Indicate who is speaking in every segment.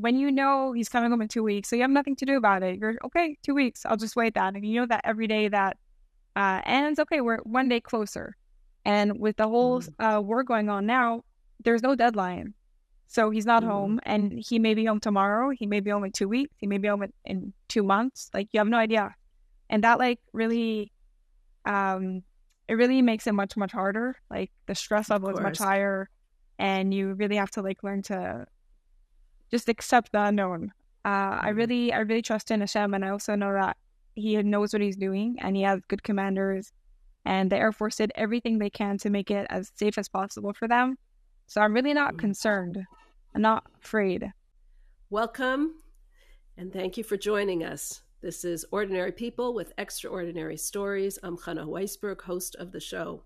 Speaker 1: when you know he's coming home in two weeks, so you have nothing to do about it. You're okay, two weeks. I'll just wait that. And you know that every day that uh, ends, okay, we're one day closer. And with the whole mm. uh, war going on now, there's no deadline. So he's not mm. home, and he may be home tomorrow. He may be home in two weeks. He may be home in, in two months. Like you have no idea, and that like really, um, it really makes it much much harder. Like the stress level is much higher, and you really have to like learn to just accept the unknown. Uh, mm-hmm. I really, I really trust in Hashem, and I also know that He knows what He's doing, and He has good commanders, and the Air Force did everything they can to make it as safe as possible for them. So I'm really not mm-hmm. concerned. I'm not afraid.
Speaker 2: Welcome, and thank you for joining us. This is Ordinary People with Extraordinary Stories. I'm Chana Weisberg, host of the show.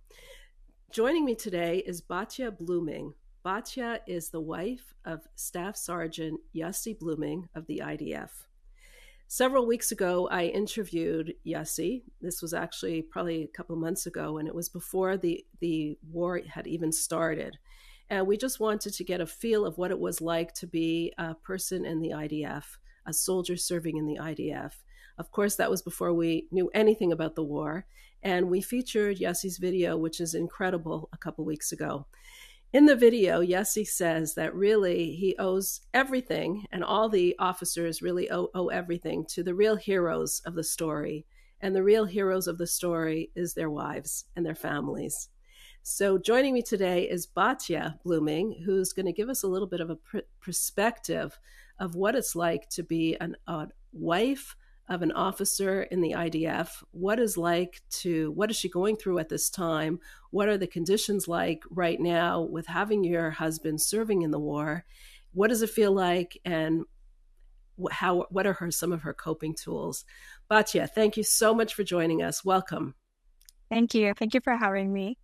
Speaker 2: Joining me today is Batya Bluming. Batya is the wife of Staff Sergeant Yossi Bluming of the IDF. Several weeks ago, I interviewed Yossi. This was actually probably a couple months ago, and it was before the, the war had even started. And we just wanted to get a feel of what it was like to be a person in the IDF, a soldier serving in the IDF. Of course, that was before we knew anything about the war. And we featured Yossi's video, which is incredible, a couple weeks ago. In the video, Yossi says that really he owes everything, and all the officers really owe, owe everything to the real heroes of the story. And the real heroes of the story is their wives and their families. So, joining me today is Batya Bluming, who's going to give us a little bit of a pr- perspective of what it's like to be an, a wife of an officer in the IDF. What is like to what is she going through at this time? What are the conditions like right now with having your husband serving in the war? What does it feel like and how what are her some of her coping tools? Batya, thank you so much for joining us. Welcome.
Speaker 1: Thank you. Thank you for having me.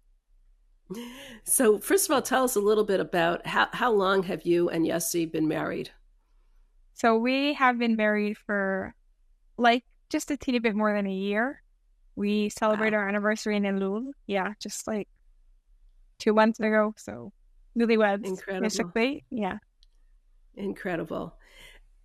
Speaker 2: So, first of all, tell us a little bit about how, how long have you and Yossi been married?
Speaker 1: So, we have been married for like just a teeny bit more than a year. We celebrate wow. our anniversary in Elul. Yeah, just like two months ago. So newlyweds, Incredible. basically. Yeah.
Speaker 2: Incredible.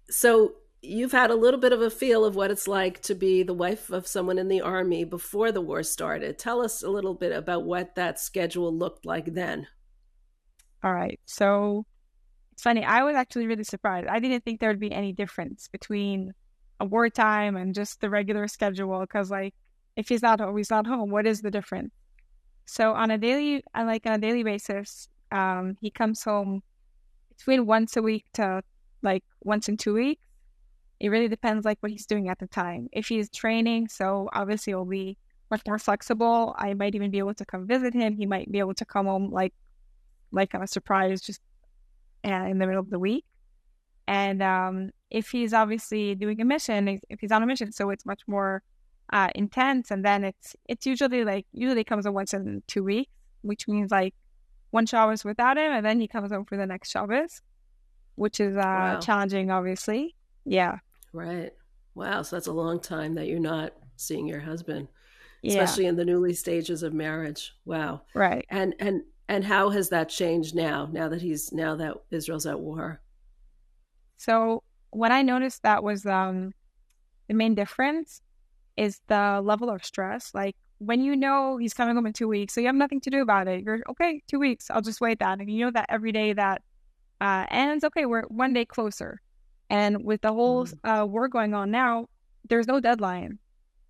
Speaker 2: So you've had a little bit of a feel of what it's like to be the wife of someone in the army before the war started. Tell us a little bit about what that schedule looked like then.
Speaker 1: All right. So it's funny. I was actually really surprised. I didn't think there would be any difference between wartime and just the regular schedule because like if he's not home he's not home what is the difference? So on a daily like on a daily basis um he comes home between once a week to like once in two weeks. It really depends like what he's doing at the time. If he's training so obviously it'll be much more flexible. I might even be able to come visit him. He might be able to come home like like on a surprise just uh, in the middle of the week. And um, if he's obviously doing a mission, if he's on a mission, so it's much more uh, intense. And then it's it's usually like usually comes in once in two weeks, which means like one Shabbos without him, and then he comes home for the next Shabbos, which is uh, wow. challenging, obviously. Yeah.
Speaker 2: Right. Wow. So that's a long time that you're not seeing your husband, especially in the newly stages of marriage. Wow.
Speaker 1: Right.
Speaker 2: And and and how has that changed now? Now that he's now that Israel's at war.
Speaker 1: So what I noticed that was um, the main difference is the level of stress. Like when you know he's coming home in two weeks, so you have nothing to do about it. You're okay, two weeks. I'll just wait that. And you know that every day that uh, ends, okay, we're one day closer. And with the whole mm. uh, war going on now, there's no deadline.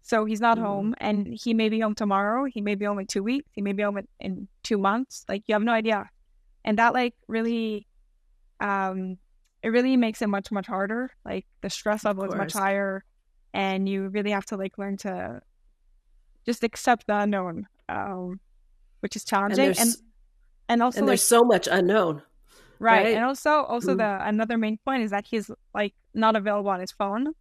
Speaker 1: So he's not mm. home, and he may be home tomorrow. He may be home in two weeks. He may be home in, in two months. Like you have no idea, and that like really um, it really makes it much much harder. Like the stress level is much higher, and you really have to like learn to just accept the unknown, um, which is challenging. And and, and also
Speaker 2: and there's like, so much unknown,
Speaker 1: right? right? And also also mm. the another main point is that he's like not available on his phone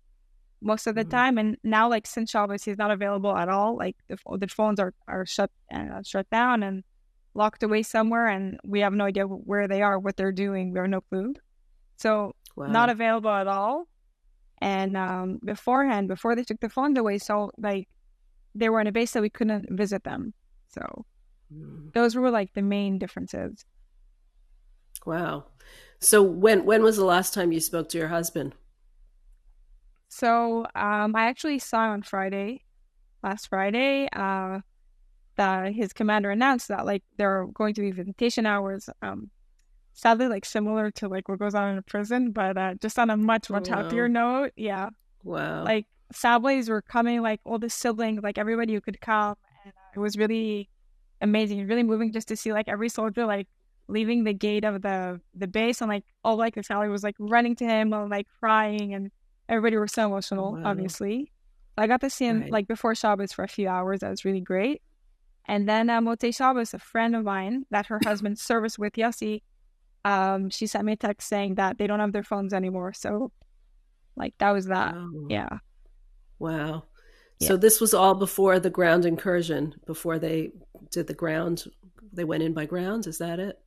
Speaker 1: most of the mm. time, and now like since Shabbos he's not available at all. Like the the phones are are shut uh, shut down and locked away somewhere, and we have no idea where they are, what they're doing. We have no clue. So wow. not available at all. And um, beforehand, before they took the phones away, so like they were in a base that we couldn't visit them. So mm. those were like the main differences.
Speaker 2: Wow. So when when was the last time you spoke to your husband?
Speaker 1: So um, I actually saw on Friday, last Friday, uh, that his commander announced that like there are going to be visitation hours. Um, sadly, like similar to like what goes on in a prison, but uh, just on a much much oh, wow. happier note. Yeah.
Speaker 2: Wow.
Speaker 1: Like families were coming, like all the siblings, like everybody who could come, and uh, it was really amazing, really moving just to see like every soldier like leaving the gate of the the base and like all like the family was like running to him and like crying and everybody was so emotional, wow. obviously. I got to see him right. like before Shabbos for a few hours. That was really great. And then uh, Motzei Shabbos, a friend of mine that her husband serviced with Yossi, um, she sent me a text saying that they don't have their phones anymore. So, like, that was that. Yeah.
Speaker 2: Wow. Yeah. So this was all before the ground incursion, before they did the ground. They went in by ground. Is that it?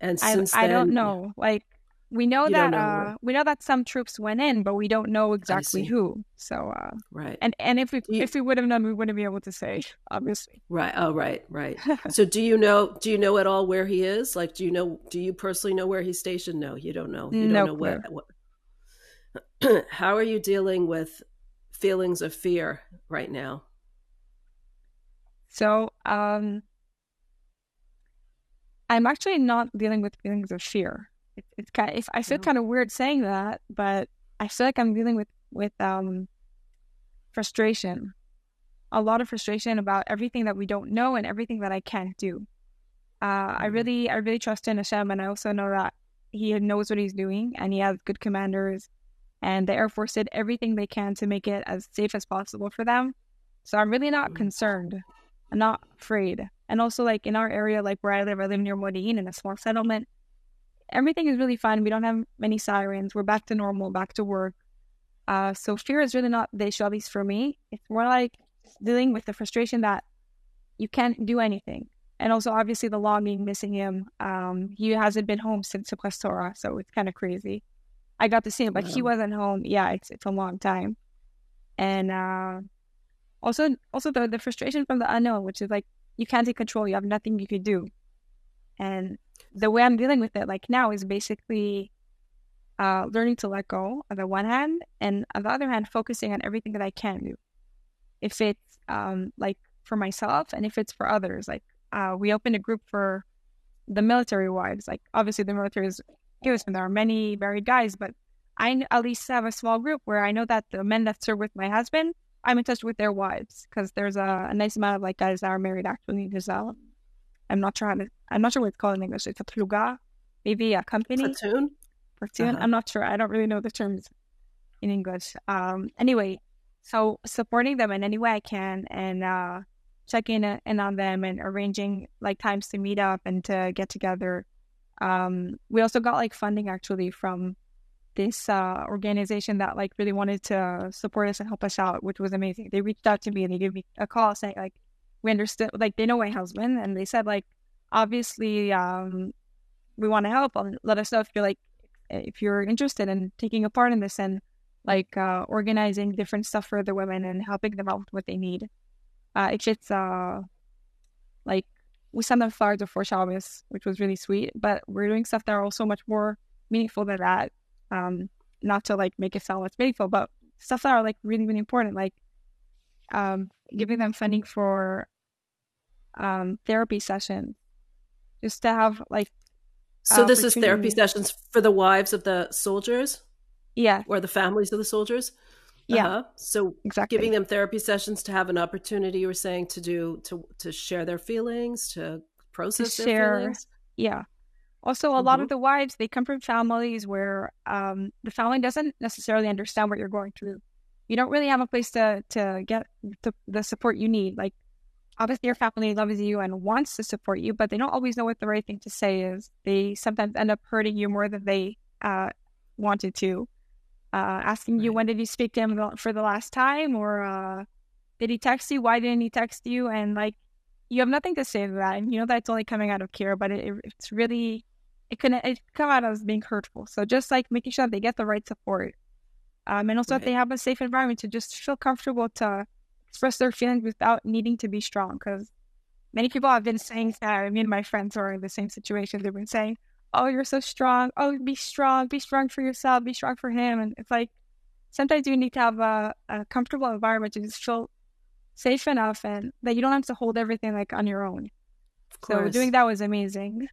Speaker 1: And since I, I don't know. Like we know that know uh, we know that some troops went in, but we don't know exactly who. So uh,
Speaker 2: right,
Speaker 1: and and if we you, if we would have known, we wouldn't be able to say, obviously.
Speaker 2: Right. Oh, right, right. so do you know? Do you know at all where he is? Like, do you know? Do you personally know where he's stationed? No, you don't know. You
Speaker 1: don't
Speaker 2: know
Speaker 1: what.
Speaker 2: what... How are you dealing with feelings of fear right now?
Speaker 1: So, um, I'm actually not dealing with feelings of fear it, it's kind. Of, I feel kind of weird saying that, but I feel like I'm dealing with with um frustration, a lot of frustration about everything that we don't know and everything that I can't do. Uh, I mm-hmm. really, I really trust in Hashem, and I also know that He knows what He's doing, and He has good commanders, and the Air Force did everything they can to make it as safe as possible for them. So I'm really not mm-hmm. concerned. I'm not afraid. And also, like in our area, like where I live, I live near Modi'in in a small settlement everything is really fine. We don't have many sirens. We're back to normal, back to work. Uh, so fear is really not the issue, at least for me. It's more like dealing with the frustration that you can't do anything. And also, obviously, the longing, missing him. Um, he hasn't been home since Simchas Torah, so it's kind of crazy. I got to see him, but wow. he wasn't home. Yeah, it's it's a long time. And uh, also, also the the frustration from the unknown, which is like you can't take control. You have nothing you could do. And the way I'm dealing with it like now is basically uh, learning to let go on the one hand, and on the other hand, focusing on everything that I can do. If it's um, like for myself, and if it's for others, like uh, we opened a group for the military wives. Like obviously, the military is huge, and there are many married guys, but I at least have a small group where I know that the men that serve with my husband, I'm in touch with their wives because there's a, a, nice amount of like guys that are married actually. There's a I'm not sure how to, I'm not sure what it's called in English. It's a pluga, maybe a company.
Speaker 2: Platoon?
Speaker 1: Platoon. Uh-huh. I'm not sure. I don't really know the terms in English. Um, anyway, so supporting them in any way I can and uh, checking in on them and arranging like times to meet up and to get together. Um, we also got like funding actually from this uh, organization that like really wanted to support us and help us out, which was amazing. They reached out to me and they gave me a call saying like, we understood like they know my husband and they said like obviously um we want to help and let us know if you're like if you're interested in taking a part in this and like uh organizing different stuff for the women and helping them out with what they need uh it's uh like we sent them flowers before Shabbos, which was really sweet. But we're doing stuff that are also much more meaningful than that. Um, not to like make it sound less meaningful, but stuff that are like really, really important. Like um, giving them funding for um, therapy sessions, just to have like.
Speaker 2: So this is therapy sessions for the wives of the soldiers.
Speaker 1: Yeah,
Speaker 2: or the families of the soldiers.
Speaker 1: Yeah. Uh-huh.
Speaker 2: So
Speaker 1: exactly
Speaker 2: giving them therapy sessions to have an opportunity, you were saying to do to to share their feelings, to process to share, their feelings.
Speaker 1: Yeah. Also, a mm-hmm. lot of the wives they come from families where um, the family doesn't necessarily understand what you're going through you don't really have a place to to get the, the support you need. Like obviously your family loves you and wants to support you, but they don't always know what the right thing to say is. They sometimes end up hurting you more than they uh, wanted to. Uh, asking right. you when did you speak to him for the last time, or uh, did he text you? Why didn't he text you? And like you have nothing to say to that, and you know that's only coming out of care, but it, it's really it can it come out as being hurtful. So just like making sure that they get the right support um, and also right. that they have a safe environment to just feel comfortable to express their feelings without needing to be strong. Because many people have been saying that. I mean, my friends are in the same situation. They've been saying, oh, you're so strong. Oh, be strong. Be strong for yourself. Be strong for him. And it's like sometimes you need to have a, a comfortable environment to just feel safe enough and that you don't have to hold everything like on your own. So doing that was amazing.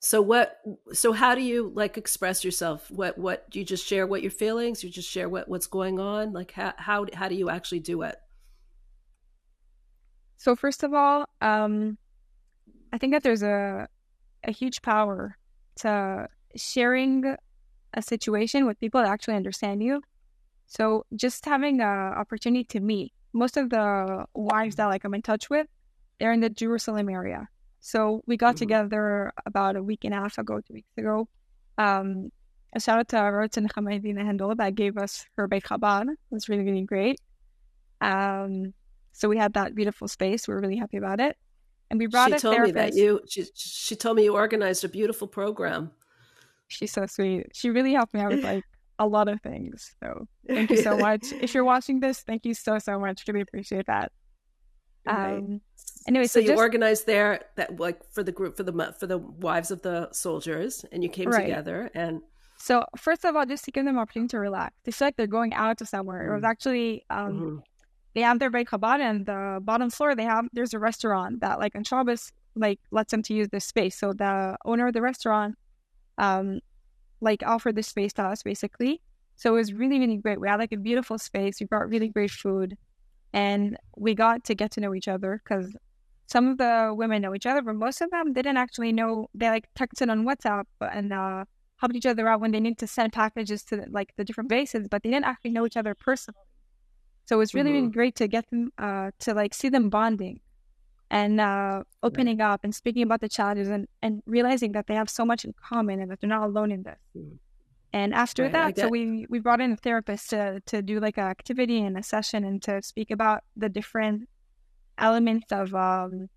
Speaker 2: So what so how do you like express yourself? What what do you just share what your feelings? You just share what what's going on? Like how how how do you actually do it?
Speaker 1: So first of all, um I think that there's a a huge power to sharing a situation with people that actually understand you. So just having a opportunity to meet most of the wives that like I'm in touch with, they're in the Jerusalem area. So we got mm-hmm. together about a week and a half ago, two weeks ago. Um, a shout out to Rotten Hamadina Hendel that gave us her Beit Chabad. It was really, really great. Um, so we had that beautiful space. We were really happy about it. And we brought
Speaker 2: she
Speaker 1: a
Speaker 2: told
Speaker 1: therapist.
Speaker 2: me that you she, she told me you organized a beautiful program.
Speaker 1: She's so sweet. She really helped me out with like a lot of things. So thank you so much. if you're watching this, thank you so so much. Really appreciate that.
Speaker 2: Right. Um, anyway, so, so you just, organized there that like for the group for the for the wives of the soldiers, and you came right. together and.
Speaker 1: So first of all, just to give them an opportunity to relax. They feel like they're going out to somewhere. Mm-hmm. It was mm. actually um, mm-hmm. they have their Beit Chabad and the bottom floor they have there's a restaurant that like on Shabbos like lets them to use this space. So the owner of the restaurant um like offered this space to us basically. So it was really, really great. We had like a beautiful space. We brought really great food and we got to get to know each other because some of the women know each other, but most of them didn't actually know. They like texted on WhatsApp and uh, helped each other out when they need to send packages to like the different bases, but they didn't actually know each other personally. So it was really, mm-hmm. really great to get them uh, to like see them bonding and uh, opening right. up and speaking about the challenges and, and realizing that they have so much in common and that they're not alone in this. Mm. And after right, that, so we we brought in a therapist to to do like an activity and a session and to speak about the different elements of um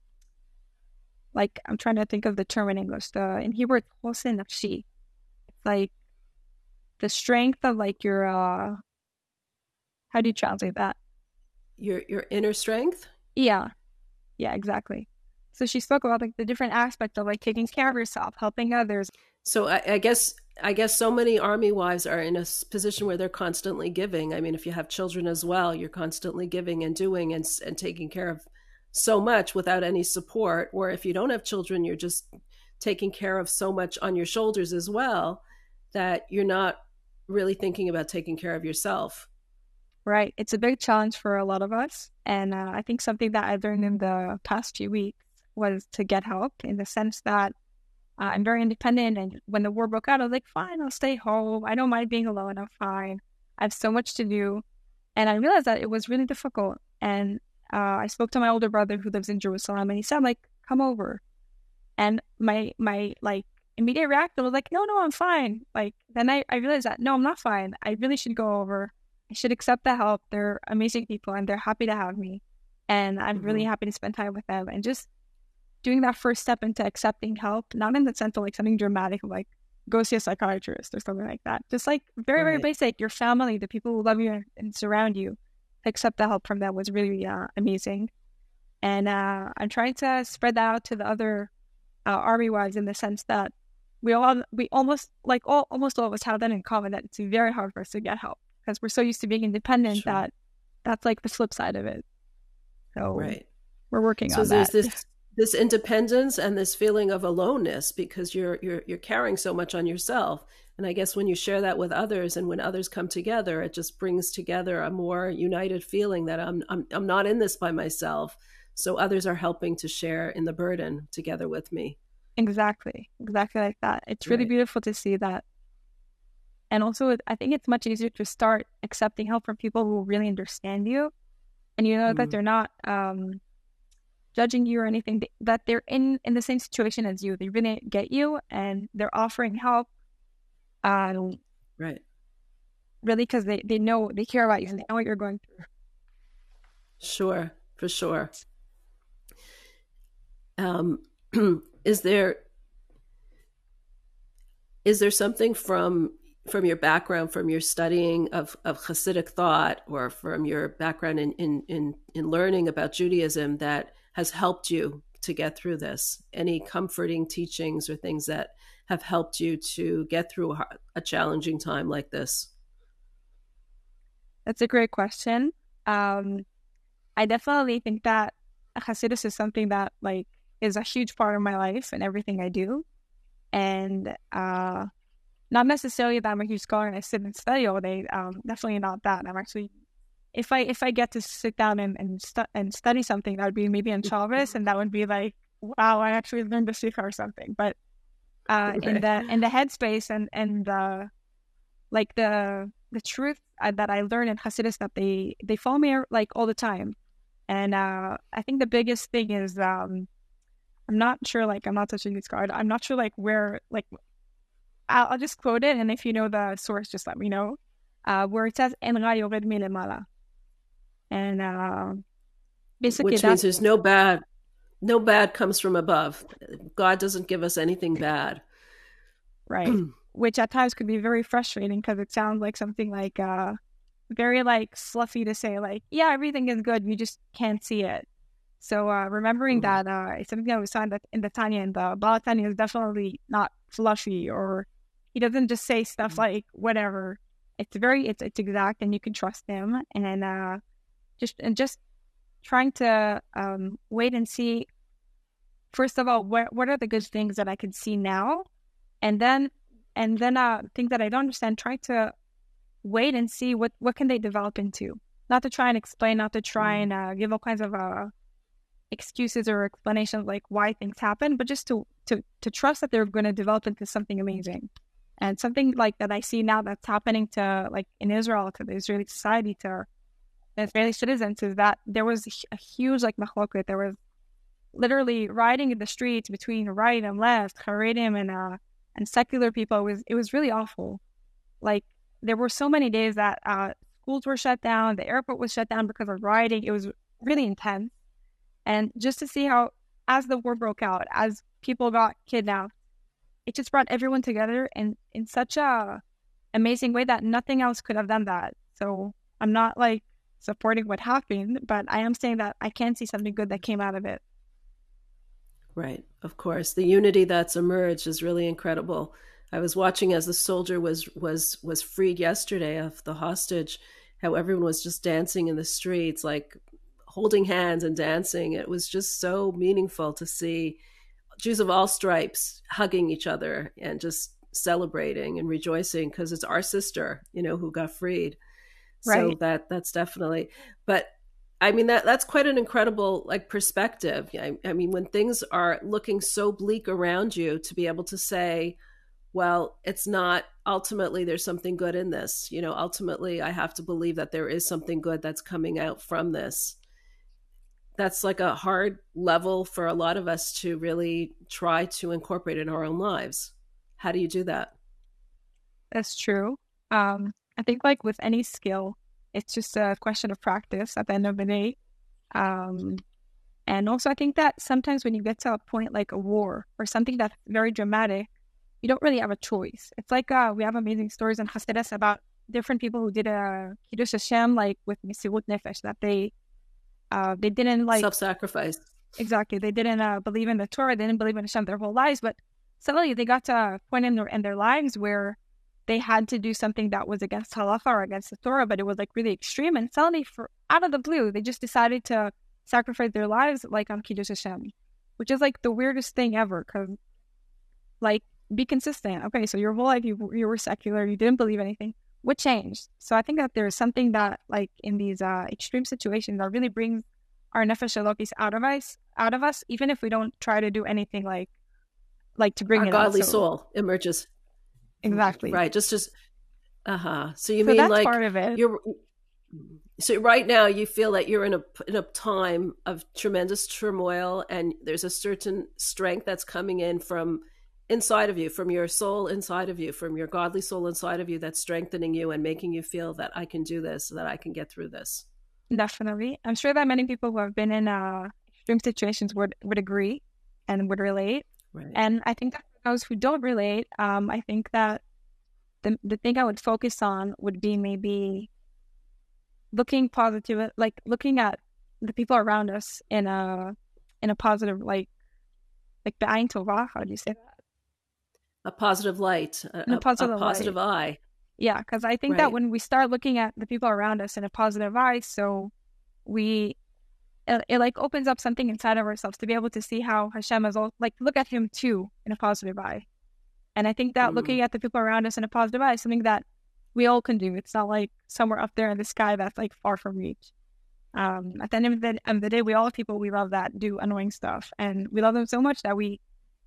Speaker 1: like I'm trying to think of the term in English. The in Hebrew it's nafshi. It's like the strength of like your uh how do you translate that?
Speaker 2: Your your inner strength?
Speaker 1: Yeah. Yeah, exactly. So she spoke about like the different aspects of like taking care of yourself, helping others.
Speaker 2: So I, I guess I guess so many army wives are in a position where they're constantly giving. I mean, if you have children as well, you're constantly giving and doing and and taking care of so much without any support. Or if you don't have children, you're just taking care of so much on your shoulders as well that you're not really thinking about taking care of yourself.
Speaker 1: Right. It's a big challenge for a lot of us. And uh, I think something that I've learned in the past few weeks was to get help in the sense that uh, I'm very independent. And when the war broke out, I was like, fine, I'll stay home. I don't mind being alone. I'm fine. I have so much to do. And I realized that it was really difficult. And uh, I spoke to my older brother who lives in Jerusalem and he said, like, come over. And my, my, like, immediate reaction was like, no, no, I'm fine. Like, then I, I realized that, no, I'm not fine. I really should go over I should accept the help. They're amazing people and they're happy to have me. And I'm mm-hmm. really happy to spend time with them. And just doing that first step into accepting help, not in the sense of like something dramatic, like go see a psychiatrist or something like that. Just like very, right. very basic. Your family, the people who love you and surround you, accept the help from them was really uh, amazing. And uh, I'm trying to spread that out to the other uh, army wives in the sense that we all, we almost, like all, almost all of us have that in common that it's very hard for us to get help because we're so used to being independent sure. that that's like the flip side of it. So right. we're working
Speaker 2: so
Speaker 1: on
Speaker 2: there's
Speaker 1: that.
Speaker 2: This, this independence and this feeling of aloneness because you're you're you're carrying so much on yourself. And I guess when you share that with others and when others come together, it just brings together a more united feeling that I'm I'm I'm not in this by myself. So others are helping to share in the burden together with me.
Speaker 1: Exactly. Exactly like that. It's really right. beautiful to see that and also, I think it's much easier to start accepting help from people who really understand you, and you know mm. that they're not um, judging you or anything. That they're in in the same situation as you. They really get you, and they're offering help. Um,
Speaker 2: right.
Speaker 1: Really, because they they know they care about you and they know what you're going through.
Speaker 2: Sure, for sure. Um, is there is there something from from your background, from your studying of, of Hasidic thought, or from your background in, in, in, in learning about Judaism that has helped you to get through this? Any comforting teachings or things that have helped you to get through a challenging time like this?
Speaker 1: That's a great question. Um, I definitely think that Hasidus is something that like is a huge part of my life and everything I do. And uh, not necessarily that I'm a huge scholar and I sit and study all day. Um, definitely not that. I'm actually, if I if I get to sit down and and, stu- and study something, that would be maybe in Chavez, and that would be like, wow, I actually learned the Sicha or something. But uh, okay. in the in the headspace and and the like the the truth uh, that I learned in Hasidus that they they follow me like all the time, and uh, I think the biggest thing is um, I'm not sure, like, I'm not touching this card. I'm not sure, like, where, like, I'll, I'll just quote it. And if you know the source, just let me know. Uh, where it says, En yored mala. And uh, basically,
Speaker 2: which means there's no bad, no bad comes from above. God doesn't give us anything bad.
Speaker 1: Right. which at times could be very frustrating because it sounds like something like, uh, very like fluffy to say, like, yeah, everything is good. You just can't see it. So uh, remembering mm-hmm. that uh, it's something that we saw in the, in the Tanya, and the Baal HaTanya is definitely not fluffy, or he doesn't just say stuff mm-hmm. like whatever. It's very it's it's exact, and you can trust him. And uh, just and just trying to um, wait and see. First of all, what what are the good things that I can see now, and then and then uh, things that I don't understand. Try to wait and see what what can they develop into. Not to try and explain, not to try mm-hmm. and uh, give all kinds of uh, excuses or explanations like why things happen, but just to to to trust that they're going to develop into something amazing. And something like that I see now that's happening to like in Israel to the Israeli society to Israeli citizens is that there was a huge like machloket. There was literally rioting in the streets between right and left, Haredim and uh and secular people. It was it was really awful. Like there were so many days that uh, schools were shut down, the airport was shut down because of rioting. It was really intense. And just to see how, as the war broke out, as people got kidnapped, it just brought everyone together in, in such a amazing way that nothing else could have done that. So I'm not like supporting what happened, but I am saying that I can see something good that came out of it.
Speaker 2: Right, of course. The unity that's emerged is really incredible. I was watching as the soldier was was was freed yesterday of the hostage, how everyone was just dancing in the streets like holding hands and dancing. It was just so meaningful to see Jews of all stripes hugging each other and just celebrating and rejoicing because it's our sister, you know, who got freed. Right. So that that's definitely. But I mean that that's quite an incredible like perspective. I, I mean, when things are looking so bleak around you, to be able to say, well, it's not ultimately there's something good in this. You know, ultimately I have to believe that there is something good that's coming out from this that's like a hard level for a lot of us to really try to incorporate in our own lives. How do you do that?
Speaker 1: That's true. Um, I think, like with any skill, it's just a question of practice at the end of the day. Um, and also, I think that sometimes when you get to a point like a war or something that's very dramatic, you don't really have a choice. It's like uh, we have amazing stories in Hasidus about different people who did a Kiddush Hashem, like with Mesirut Nefesh, that they uh, they didn't like
Speaker 2: self-sacrifice.
Speaker 1: Exactly. They didn't uh, believe in the Torah. They didn't believe in Hashem their whole lives. But suddenly they got to a point in their, in their lives where they had to do something that was against halacha or against the Torah, but it was like really extreme. And suddenly, for out of the blue, they just decided to sacrifice their lives like on Kiddush Hashem, which is like the weirdest thing ever. Because, like, be consistent. Okay, so your whole life you you were secular, you didn't believe anything what changed? So I think that there's something that, like in these uh, extreme situations, that really brings our nefesh elokis out of us, out of us, even if we don't try to do anything like, like to bring
Speaker 2: our godly
Speaker 1: out, so.
Speaker 2: soul emerges.
Speaker 1: Exactly.
Speaker 2: Right. Just, just, uh huh. So you
Speaker 1: so
Speaker 2: mean
Speaker 1: that's
Speaker 2: like
Speaker 1: part of it.
Speaker 2: you're. So right now you feel that you're in a in a time of tremendous turmoil, and there's a certain strength that's coming in from inside of you, from your soul inside of you, from your godly soul inside of you that's strengthening you and making you feel that I can do this, that I can get through this.
Speaker 1: Definitely. I'm sure that many people who have been in uh, extreme situations would, would agree and would relate. Right. And I think that those who don't relate, um, I think that the, the thing I would focus on would be maybe looking positive, like looking at the people around us in a in a positive like like be'ain tova. How do you say that?
Speaker 2: A positive light, a,
Speaker 1: a positive,
Speaker 2: a positive eye.
Speaker 1: Yeah, because I think right. that when we start looking at the people around us in a positive eye, so we it, it, like opens up something inside of ourselves to be able to see how Hashem is all like look at him too in a positive eye. And I think that mm. looking at the people around us in a positive eye is something that we all can do. It's not like somewhere up there in the sky that's like far from reach. Um, at the end of the, of the day, we all have people we love that do annoying stuff, and we love them so much that we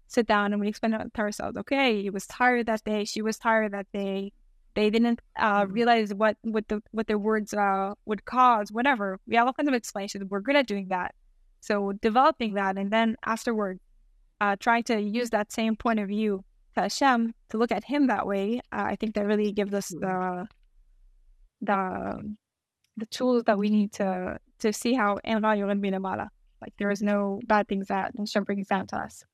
Speaker 1: sit down and we explain to ourselves, okay, he was tired that day, she was tired that day, they didn't uh, mm-hmm. realize what what the what their words uh, would cause, whatever. We have all kinds of explanations. We're good at doing that. So developing that, and then afterward, uh, trying to use that same point of view to Hashem to look at Him that way. Uh, I think that really gives us the mm-hmm. the the tools that we need to to see how like there is no bad things that Hashem brings down to us.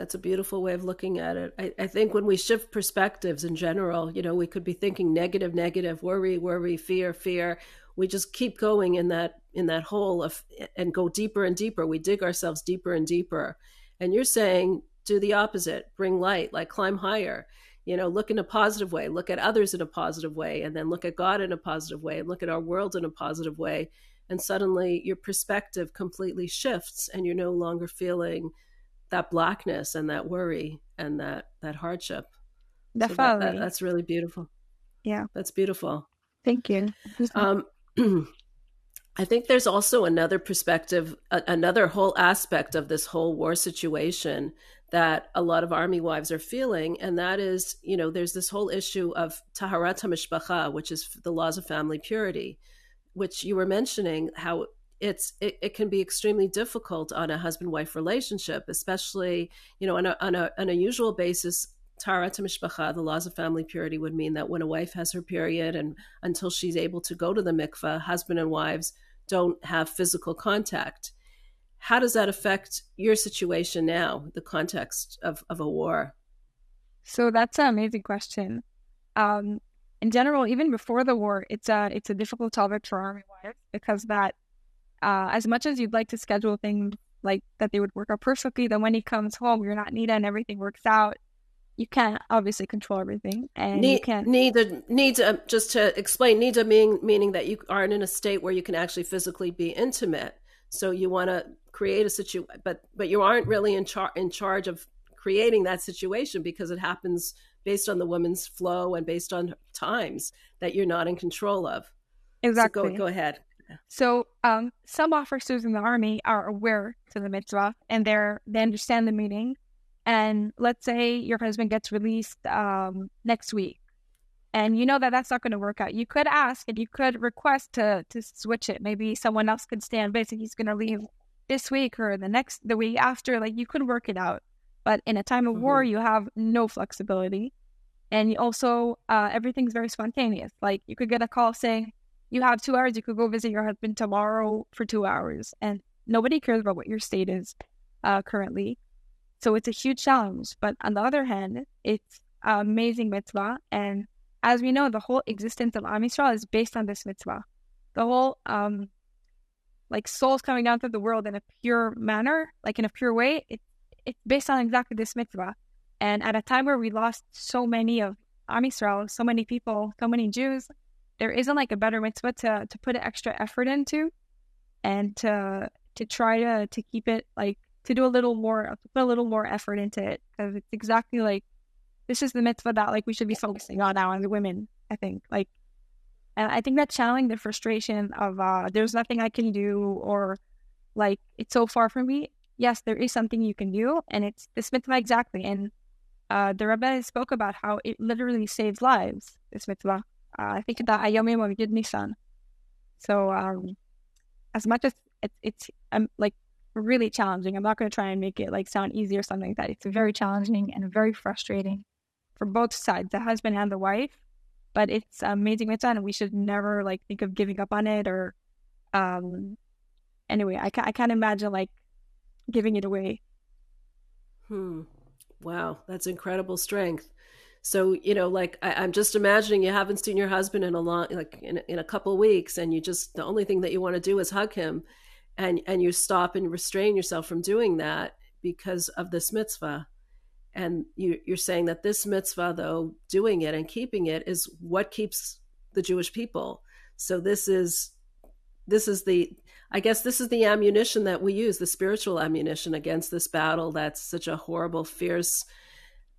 Speaker 2: That's a beautiful way of looking at it. I, I, think when we shift perspectives in general, you know, we could be thinking negative, negative, worry, worry, fear, fear. We just keep going in that in that hole of and go deeper and deeper. We dig ourselves deeper and deeper. And you're saying do the opposite, bring light, like climb higher. You know, look in a positive way, look at others in a positive way, and then look at God in a positive way, and look at our world in a positive way. And suddenly your perspective completely shifts, and you're no longer feeling that blackness and that worry and that that hardship.
Speaker 1: Definitely, so that,
Speaker 2: that, that's really beautiful.
Speaker 1: Yeah,
Speaker 2: that's beautiful.
Speaker 1: Thank you.
Speaker 2: um, I think there's also another perspective, a, another whole aspect of this whole war situation that a lot of army wives are feeling, and that is, you know, there's this whole issue of taharat hamishpacha, which is the laws of family purity, which you were mentioning how it's it, it can be extremely difficult on a husband wife relationship, especially you know on a on a, usual basis. Taharat mishpacha, the laws of family purity would mean that when a wife has her period and until she's able to go to the mikveh, husband and wives don't have physical contact. How does that affect your situation now, the context of, of a war?
Speaker 1: So that's an amazing question. Um, in general, even before the war, it's a it's a difficult topic for army wives because that uh, as much as you'd like to schedule things like that they would work out perfectly, then when he comes home, you're not needed and everything works out. You can't obviously control everything, and need, you can't
Speaker 2: need to need to just to explain need to mean meaning that you aren't in a state where you can actually physically be intimate. So you want to create a situation, but but you aren't really in charge in charge of creating that situation because it happens based on the woman's flow and based on times that you're not in control of.
Speaker 1: Exactly.
Speaker 2: So go, go ahead.
Speaker 1: So um, some officers in the army are aware to the mitzvah and they're they understand the meaning. And let's say your husband gets released um, next week, and you know that that's not going to work out. You could ask and you could request to to switch it. Maybe someone else could stand. So he's going to leave this week or the next the week after. Like you could work it out. But in a time of mm-hmm. war, you have no flexibility, and you also uh, everything's very spontaneous. Like you could get a call saying, you have two hours. You could go visit your husband tomorrow for two hours, and nobody cares about what your state is uh, currently. So it's a huge challenge. But on the other hand, it's an amazing mitzvah. And as we know, the whole existence of Am Yisrael is based on this mitzvah. The whole, um, like souls coming down through the world in a pure manner, like in a pure way, it, it's based on exactly this mitzvah. And at a time where we lost so many of Am Yisrael, so many people, so many Jews, there isn't like a better mitzvah to to put extra effort into and to to try to to keep it like to do a little more put a little more effort into it. Because it's exactly like this is the mitzvah that like we should be focusing on now on the women i think. Like and i think that channeling the frustration of uh there's nothing i can do or like it's so far from me. Yes there is something you can do and it's this mitzvah exactly. And uh the rebbe spoke about how it literally saves lives this mitzvah I think the Ayomim of Yud Nisan. So um, as much as it's, it's um, like really challenging, I'm not going to try and make it like sound easy or something like that. It's very challenging and very frustrating for both sides, the husband and the wife. But it's amazing mitzvah, and we should never like think of giving up on it or. Um, anyway, I, I can't imagine like giving it away.
Speaker 2: Hmm. Wow, that's incredible strength. So, you know, like I, am just imagining you haven't seen your husband in a long, like in, in a couple weeks, and you just, the only thing that you want to do is hug him. and and you stop and restrain yourself from doing that because of this mitzvah and you, you're saying that this mitzvah though doing it and keeping it is what keeps the jewish people so this is this is the i guess this is the ammunition that we use the spiritual ammunition against this battle that's such a horrible fierce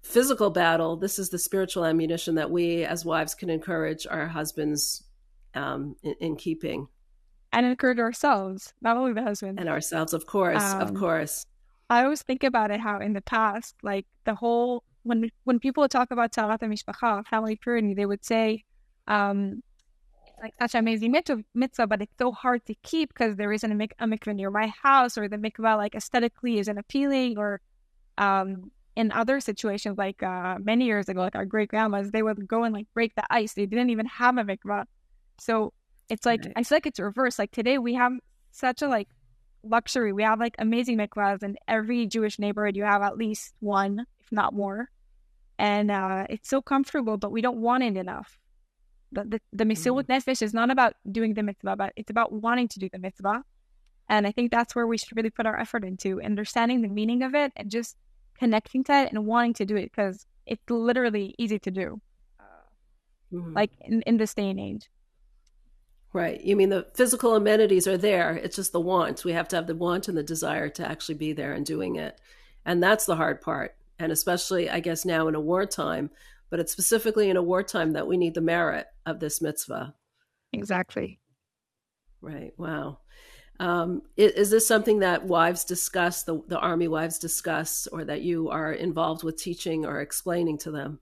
Speaker 2: physical battle this is the spiritual ammunition that we as wives can encourage our husbands um, in, in keeping
Speaker 1: and encourage ourselves, not only the husband.
Speaker 2: And ourselves, of course, um, of course.
Speaker 1: I always think about it how in the past, like the whole when when people talk about Taharat Mishpacha, family purity, they would say, um, like such amazing mitzvah, but it's so hard to keep because there isn't a, mik- a mikvah near my house, or the mikvah like aesthetically isn't appealing, or um, in other situations, like uh, many years ago, like our great grandmas, they would go and like break the ice. They didn't even have a mikvah, so it's like right. I feel like it's reversed. Like today we have such a like luxury. We have like amazing mikvahs in every Jewish neighborhood. You have at least one, if not more, and uh, it's so comfortable. But we don't want it enough. The the, the Mesirut mm. Nefesh is not about doing the mitzvah, but it's about wanting to do the mitzvah. And I think that's where we should really put our effort into understanding the meaning of it and just connecting to it and wanting to do it because it's literally easy to do, mm-hmm. like in, in this day and age.
Speaker 2: Right. You mean the physical amenities are there. It's just the want. We have to have the want and the desire to actually be there and doing it. And that's the hard part. And especially, I guess, now in a wartime, but it's specifically in a wartime that we need the merit of this mitzvah.
Speaker 1: Exactly.
Speaker 2: Right. Wow. Um, is, is, this something that wives discuss, the, the army wives discuss, or that you are involved with teaching or explaining to them?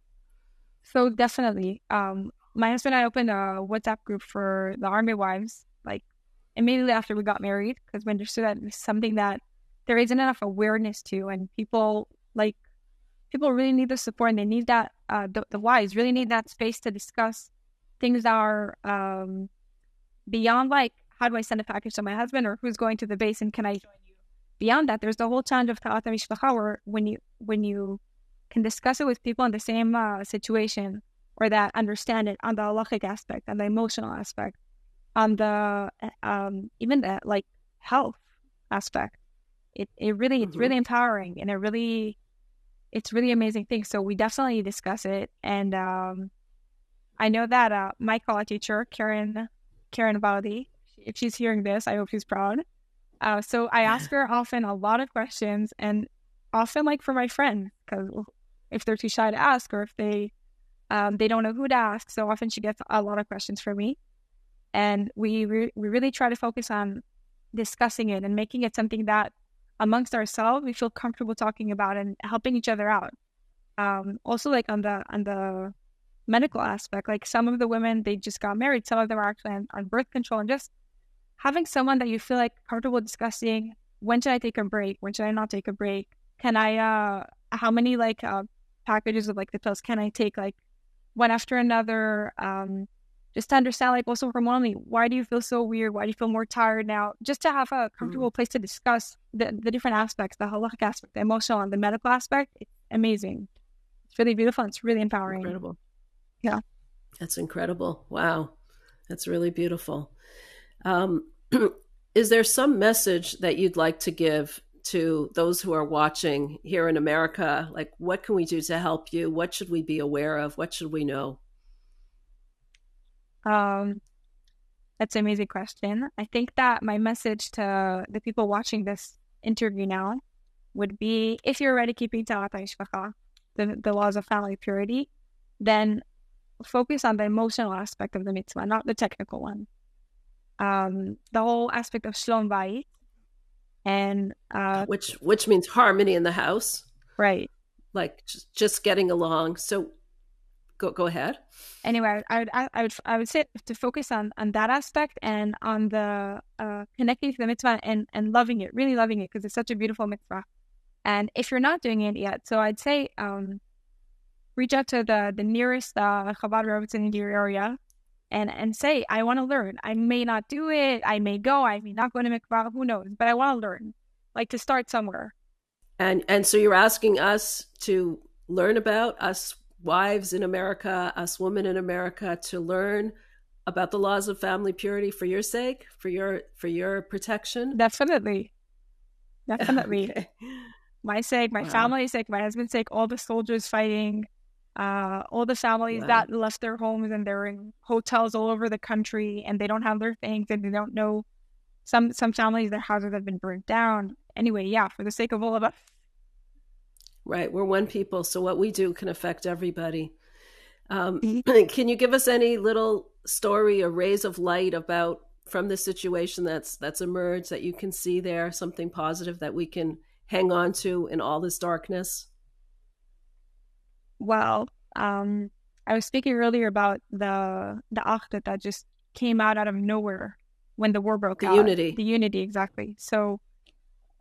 Speaker 1: So definitely. Um, my husband and I opened a WhatsApp group for the army wives, like immediately after we got married, because we understood that it's something that there isn't enough awareness to, and people like people really need the support, and they need that. Uh, the, the wives really need that space to discuss things that are um, beyond like how do I send a package to my husband or who's going to the base and can I join you? Beyond that, there's the whole challenge of taharat mishpacha where when you when you can discuss it with people in the same uh, situation or that understand it on the halachic aspect and the emotional aspect, on the um, even the like health aspect. It it really mm-hmm. it's really empowering and it really it's really amazing thing. So we definitely discuss it, and um, I know that uh, my college teacher Karen Karen Valdi, if she's hearing this, I hope she's proud. Uh, so I ask her often a lot of questions, and often like for my friend, because if they're too shy to ask, or if they um, they don't know who to ask, so often she gets a lot of questions from me, and we re- we really try to focus on discussing it and making it something that amongst ourselves we feel comfortable talking about and helping each other out. Um, also, like on the on the medical aspect, like some of the women they just got married, some of them are actually on, on birth control, and just having someone that you feel like comfortable discussing when should I take a break, when should I not take a break, can I uh how many like uh packages of like the pills can I take like one after another. Um, just to understand, like, also hormonally, why do you feel so weird? Why do you feel more tired now? Just to have a comfortable mm. place to discuss the, the different aspects, the halachic aspect, the emotional, and the medical aspect. It's amazing. It's really beautiful. it's really empowering.
Speaker 2: Incredible.
Speaker 1: Yeah.
Speaker 2: That's incredible. Wow. That's really beautiful. Um, is there some message that you'd like to give to those who are watching here in America? Like, what can we do to help you? What should we be aware of? What should we know?
Speaker 1: Um, that's an amazing question. I think that my message to the people watching this interview now would be if you're already keeping Mishpacha, the, the laws of family purity, then focus on the emotional aspect of the mitzvah, not the technical one. Um, the whole aspect of Shlom Bayit, and uh,
Speaker 2: which which means harmony in the house,
Speaker 1: right?
Speaker 2: Like just, just getting along. So go go ahead.
Speaker 1: Anyway, I would I, would I would say to focus on on that aspect and on the uh, connecting to the mitzvah and and loving it, really loving it because it's such a beautiful mitzvah. And if you're not doing it yet, so I'd say um, reach out to the the nearest uh, Chabad Rebbetzin in your area and and say, I want to learn. I may not do it. I may go. I may not go to mikvah. Who knows? But I want to learn. Like to start somewhere.
Speaker 2: And and so you're asking us to learn about us wives in America, us women in America, to learn about the laws of family purity for your sake, for your for your protection?
Speaker 1: Definitely. Definitely. okay. My sake, my wow. family's sake, my husband's sake, all the soldiers fighting, uh, all the families that left their homes and they're in hotels all over the country and they don't have their things and they don't know some some families their houses have been burnt down. Anyway, yeah, for the sake of all of us.
Speaker 2: Right. We're one people, so what we do can affect everybody. Um, mm-hmm. can you give us any little story or rays of light about from the situation that's that's emerged that you can see there something positive that we can hang on to in all this darkness?
Speaker 1: Well, um, I was speaking earlier about the the Achdut that just came out out of nowhere when the war broke
Speaker 2: the
Speaker 1: out.
Speaker 2: Unity.
Speaker 1: The unity, exactly. So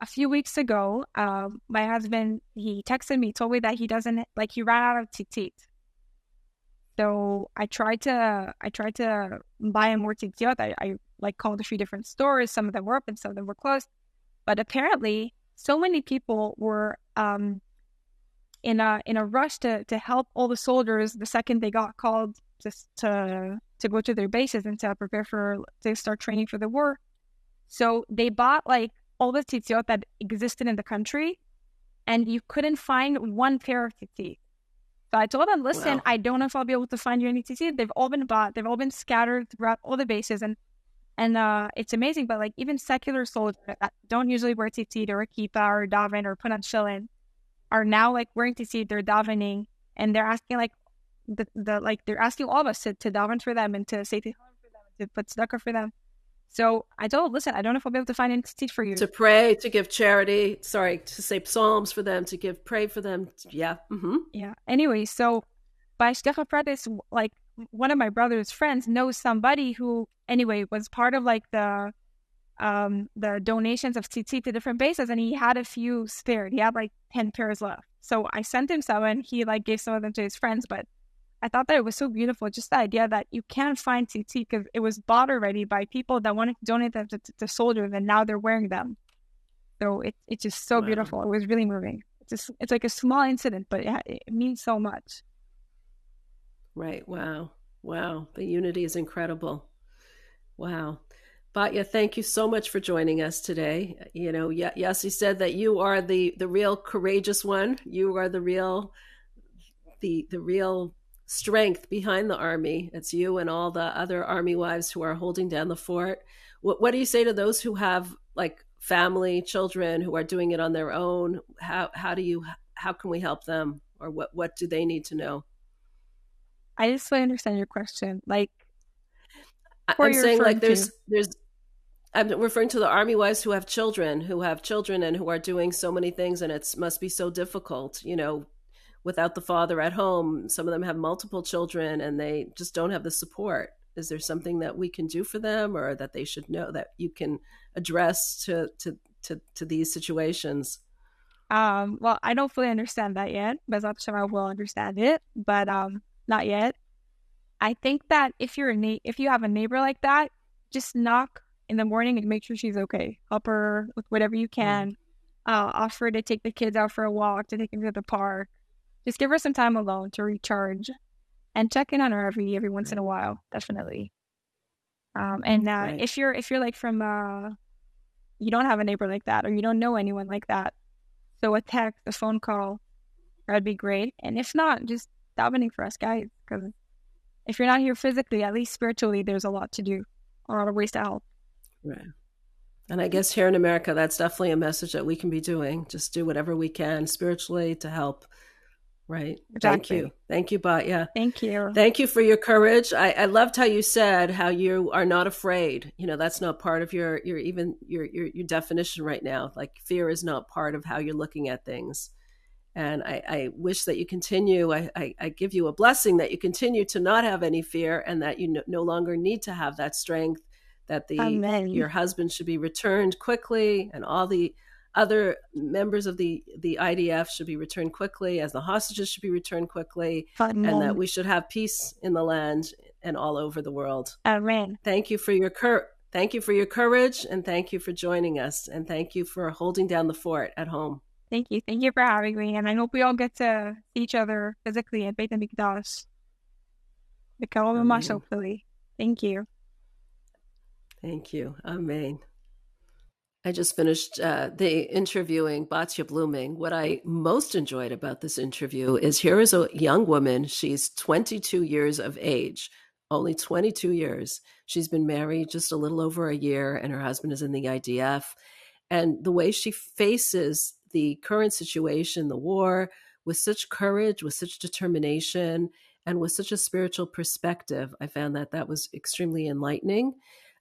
Speaker 1: a few weeks ago, um, my husband he texted me, told me that he doesn't like he ran out of tzitzit. So I tried to I tried to buy more tzitzit. I, I like called a few different stores. Some of them were open, some of them were closed. But apparently, so many people were um, in a in a rush to to help all the soldiers the second they got called just to to go to their bases and to prepare for to start training for the war. So they bought like all the tzitziot that existed in the country, and you couldn't find one pair of tzitzit. So I told them, listen, wow. I don't know if I'll be able to find you any tzitzit. They've all been bought. They've all been scattered throughout all the bases, and and uh, it's amazing. But like even secular soldiers that don't usually wear tzitzit or a kippah or daven or put on tefillin are now like wearing tzitzit. They're davening and they're asking like the, the like they're asking all of us to, to daven for them and to say to for them to put tzedakah for them. So I told, listen, I don't know if I'll be able to find any tzitzit for you.
Speaker 2: To pray, to give charity, sorry, to say psalms for them, to give, pray for them. Yeah. Mm-hmm.
Speaker 1: Yeah. Anyway, so by Hashgacha Pratis, like one of my brother's friends knows somebody who, anyway, was part of like the um the donations of tzitzit to different bases, and he had a few spared. He had like ten pairs left. So I sent him some, and he like gave some of them to his friends. But I thought that it was so beautiful, just the idea that you can't find tzitzit because it was bought already by people that wanted to donate them to, to, to soldiers, and now they're wearing them. So it, it's just so wow. beautiful. It was really moving. It's just, it's like a small incident, but it, it means so much.
Speaker 2: Right. Wow. Wow. The unity is incredible. Wow. Batya, thank you so much for joining us today. You know, Yossi said that you are the the real courageous one. You are the real the the real strength behind the army. It's you and all the other army wives who are holding down the fort. What what do you say to those who have like family, children who are doing it on their own? How how do you how can we help them or what what do they need to know?
Speaker 1: I just want to understand your question. Like
Speaker 2: I'm saying like there's to? there's I'm referring to the army wives who have children, who have children and who are doing so many things and it must be so difficult, you know, without the father at home. Some of them have multiple children and they just don't have the support. Is there something that we can do for them or that they should know that you can address to to to, to these situations?
Speaker 1: Um, well, I don't fully understand that yet, but I will understand it, but um, not yet. I think that if you're a na- if you have a neighbor like that, just knock in the morning and make sure she's okay. Help her with whatever you can. Mm. Uh, offer to take the kids out for a walk, to take them to the park. Just give her some time alone to recharge, and check in on her every every once in a while. Definitely. Um, and uh, right. if you're if you're like from uh, you don't have a neighbor like that, or you don't know anyone like that, so a text, a phone call, that'd be great. And if not, just davening for us guys, because if you're not here physically, at least spiritually, there's a lot to do, a lot of ways to help.
Speaker 2: Right. And I guess here in America, that's definitely a message that we can be doing. Just do whatever we can spiritually to help. Right. Exactly. Thank you. Thank you, Batya.
Speaker 1: Thank you.
Speaker 2: Thank you for your courage. I, I loved how you said how you are not afraid. You know, that's not part of your your even your, your your definition right now. Like fear is not part of how you're looking at things. And I, I wish that you continue. I, I, I, give you a blessing that you continue to not have any fear and that you no, no longer need to have that strength. That the Amen. your husband should be returned quickly, and all the other members of the the IDF should be returned quickly, as the hostages should be returned quickly, Amen. and that we should have peace in the land and all over the world.
Speaker 1: Amen.
Speaker 2: Thank you for your cur- thank you for your courage, and thank you for joining us, and thank you for holding down the fort at home.
Speaker 1: Thank you. Thank you for having me. And I hope we all get to see each other physically at Beit HaMikdash. Because much, hopefully. Thank you.
Speaker 2: Thank you. Amen. I just finished uh, the interviewing Batya Bluming. What I most enjoyed about this interview is here is a young woman. She's 22 years of age, only 22 years. She's been married just a little over a year, and her husband is in the IDF. And the way she faces the current situation, the war, with such courage, with such determination, and with such a spiritual perspective, I found that that was extremely enlightening.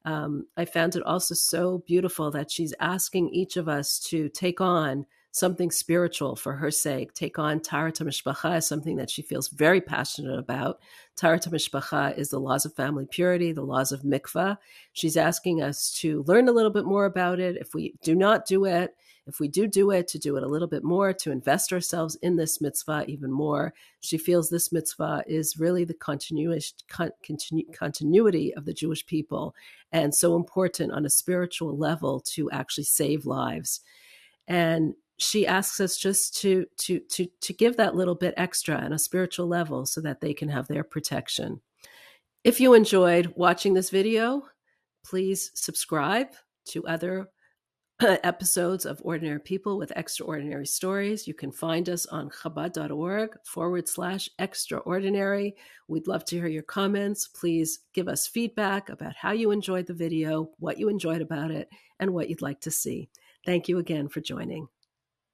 Speaker 2: Um, I found it also so beautiful that she's asking each of us to take on something spiritual for her sake, take on Taharat Mishpacha, something that she feels very passionate about. Taharat Mishpacha is the laws of family purity, the laws of mikvah. She's asking us to learn a little bit more about it. If we do not do it, if we do do it, to do it a little bit more, to invest ourselves in this mitzvah even more. She feels this mitzvah is really the continuous continu- continuity of the Jewish people and so important on a spiritual level to actually save lives. And she asks us just to to to to give that little bit extra on a spiritual level so that they can have their protection. If you enjoyed watching this video, please subscribe to other uh, episodes of Ordinary People with Extraordinary Stories. You can find us on chabad.org forward slash extraordinary. We'd love to hear your comments. Please give us feedback about how you enjoyed the video, what you enjoyed about it, and what you'd like to see. Thank you again for joining.